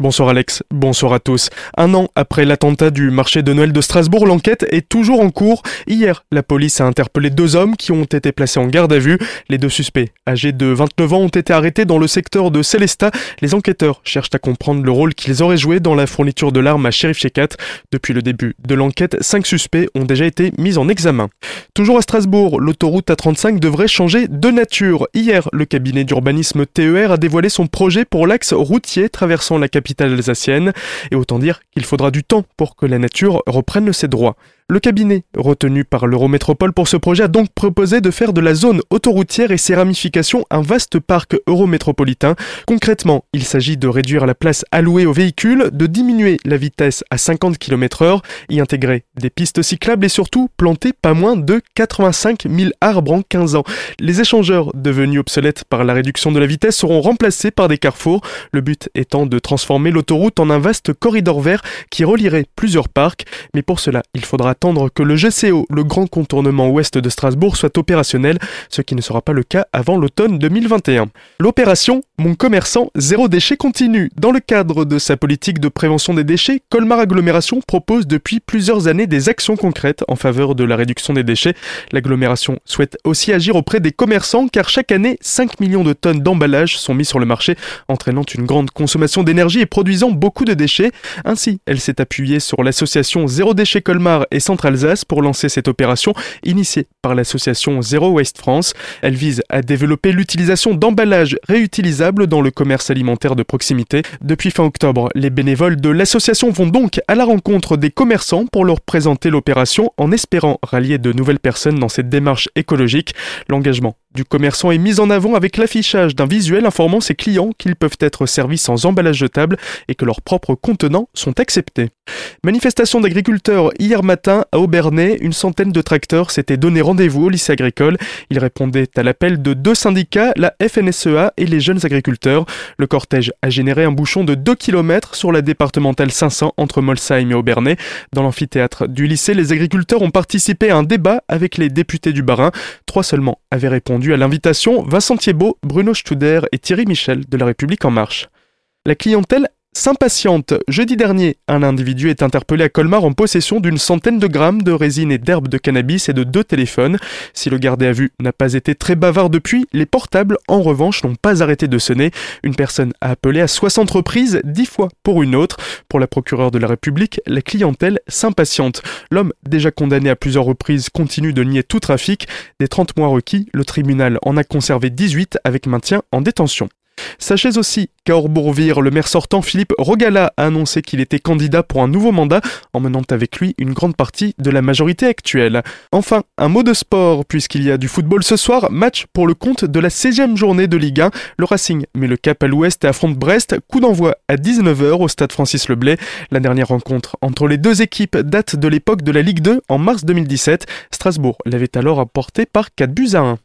Bonsoir Alex, bonsoir à tous. Un an après l'attentat du marché de Noël de Strasbourg, l'enquête est toujours en cours. Hier, la police a interpellé deux hommes qui ont été placés en garde à vue. Les deux suspects, âgés de 29 ans, ont été arrêtés dans le secteur de Célestat. Les enquêteurs cherchent à comprendre le rôle qu'ils auraient joué dans la fourniture de l'arme à Sheriff Shekat. Depuis le début de l'enquête, cinq suspects ont déjà été mis en examen. Toujours à Strasbourg, l'autoroute A35 devrait changer de nature. Hier, le cabinet d'urbanisme TER a dévoilé son projet pour l'axe routier traversant la capitale et autant dire qu'il faudra du temps pour que la nature reprenne ses droits. Le cabinet, retenu par l'Eurométropole pour ce projet, a donc proposé de faire de la zone autoroutière et ses ramifications un vaste parc eurométropolitain. Concrètement, il s'agit de réduire la place allouée aux véhicules, de diminuer la vitesse à 50 km h y intégrer des pistes cyclables et surtout planter pas moins de 85 000 arbres en 15 ans. Les échangeurs, devenus obsolètes par la réduction de la vitesse, seront remplacés par des carrefours, le but étant de transformer l'autoroute en un vaste corridor vert qui relierait plusieurs parcs. Mais pour cela, il faudra attendre que le GCO, le grand contournement ouest de Strasbourg, soit opérationnel, ce qui ne sera pas le cas avant l'automne 2021. L'opération Mon commerçant zéro déchet continue. Dans le cadre de sa politique de prévention des déchets, Colmar Agglomération propose depuis plusieurs années des actions concrètes en faveur de la réduction des déchets. L'agglomération souhaite aussi agir auprès des commerçants car chaque année, 5 millions de tonnes d'emballages sont mis sur le marché, entraînant une grande consommation d'énergie et produisant beaucoup de déchets. Ainsi, elle s'est appuyée sur l'association Zéro Déchet Colmar et Centre-Alsace pour lancer cette opération initiée par l'association Zero Waste France. Elle vise à développer l'utilisation d'emballages réutilisables dans le commerce alimentaire de proximité. Depuis fin octobre, les bénévoles de l'association vont donc à la rencontre des commerçants pour leur présenter l'opération en espérant rallier de nouvelles personnes dans cette démarche écologique. L'engagement du commerçant est mis en avant avec l'affichage d'un visuel informant ses clients qu'ils peuvent être servis sans emballage jetable et que leurs propres contenants sont acceptés. Manifestation d'agriculteurs hier matin à Aubernais, une centaine de tracteurs s'étaient donné rendez-vous au lycée agricole. Ils répondaient à l'appel de deux syndicats, la FNSEA et les jeunes agriculteurs. Le cortège a généré un bouchon de 2 km sur la départementale 500 entre Molsheim et Aubernais. Dans l'amphithéâtre du lycée, les agriculteurs ont participé à un débat avec les députés du Barin. Trois seulement avaient répondu à l'invitation, Vincent Thiebaud, Bruno Studer et Thierry Michel de La République En Marche. La clientèle s'impatiente. Jeudi dernier, un individu est interpellé à Colmar en possession d'une centaine de grammes de résine et d'herbes de cannabis et de deux téléphones. Si le gardé à vue n'a pas été très bavard depuis, les portables, en revanche, n'ont pas arrêté de sonner. Une personne a appelé à 60 reprises, 10 fois pour une autre. Pour la procureure de la République, la clientèle s'impatiente. L'homme, déjà condamné à plusieurs reprises, continue de nier tout trafic. Des 30 mois requis, le tribunal en a conservé 18 avec maintien en détention. Sachez aussi qu'à Orbourvire, le maire sortant Philippe Rogala a annoncé qu'il était candidat pour un nouveau mandat, emmenant avec lui une grande partie de la majorité actuelle. Enfin, un mot de sport, puisqu'il y a du football ce soir, match pour le compte de la 16e journée de Ligue 1. Le Racing met le cap à l'ouest et affronte Brest, coup d'envoi à 19h au stade Francis Leblay. La dernière rencontre entre les deux équipes date de l'époque de la Ligue 2 en mars 2017. Strasbourg l'avait alors apporté par 4 buts à 1.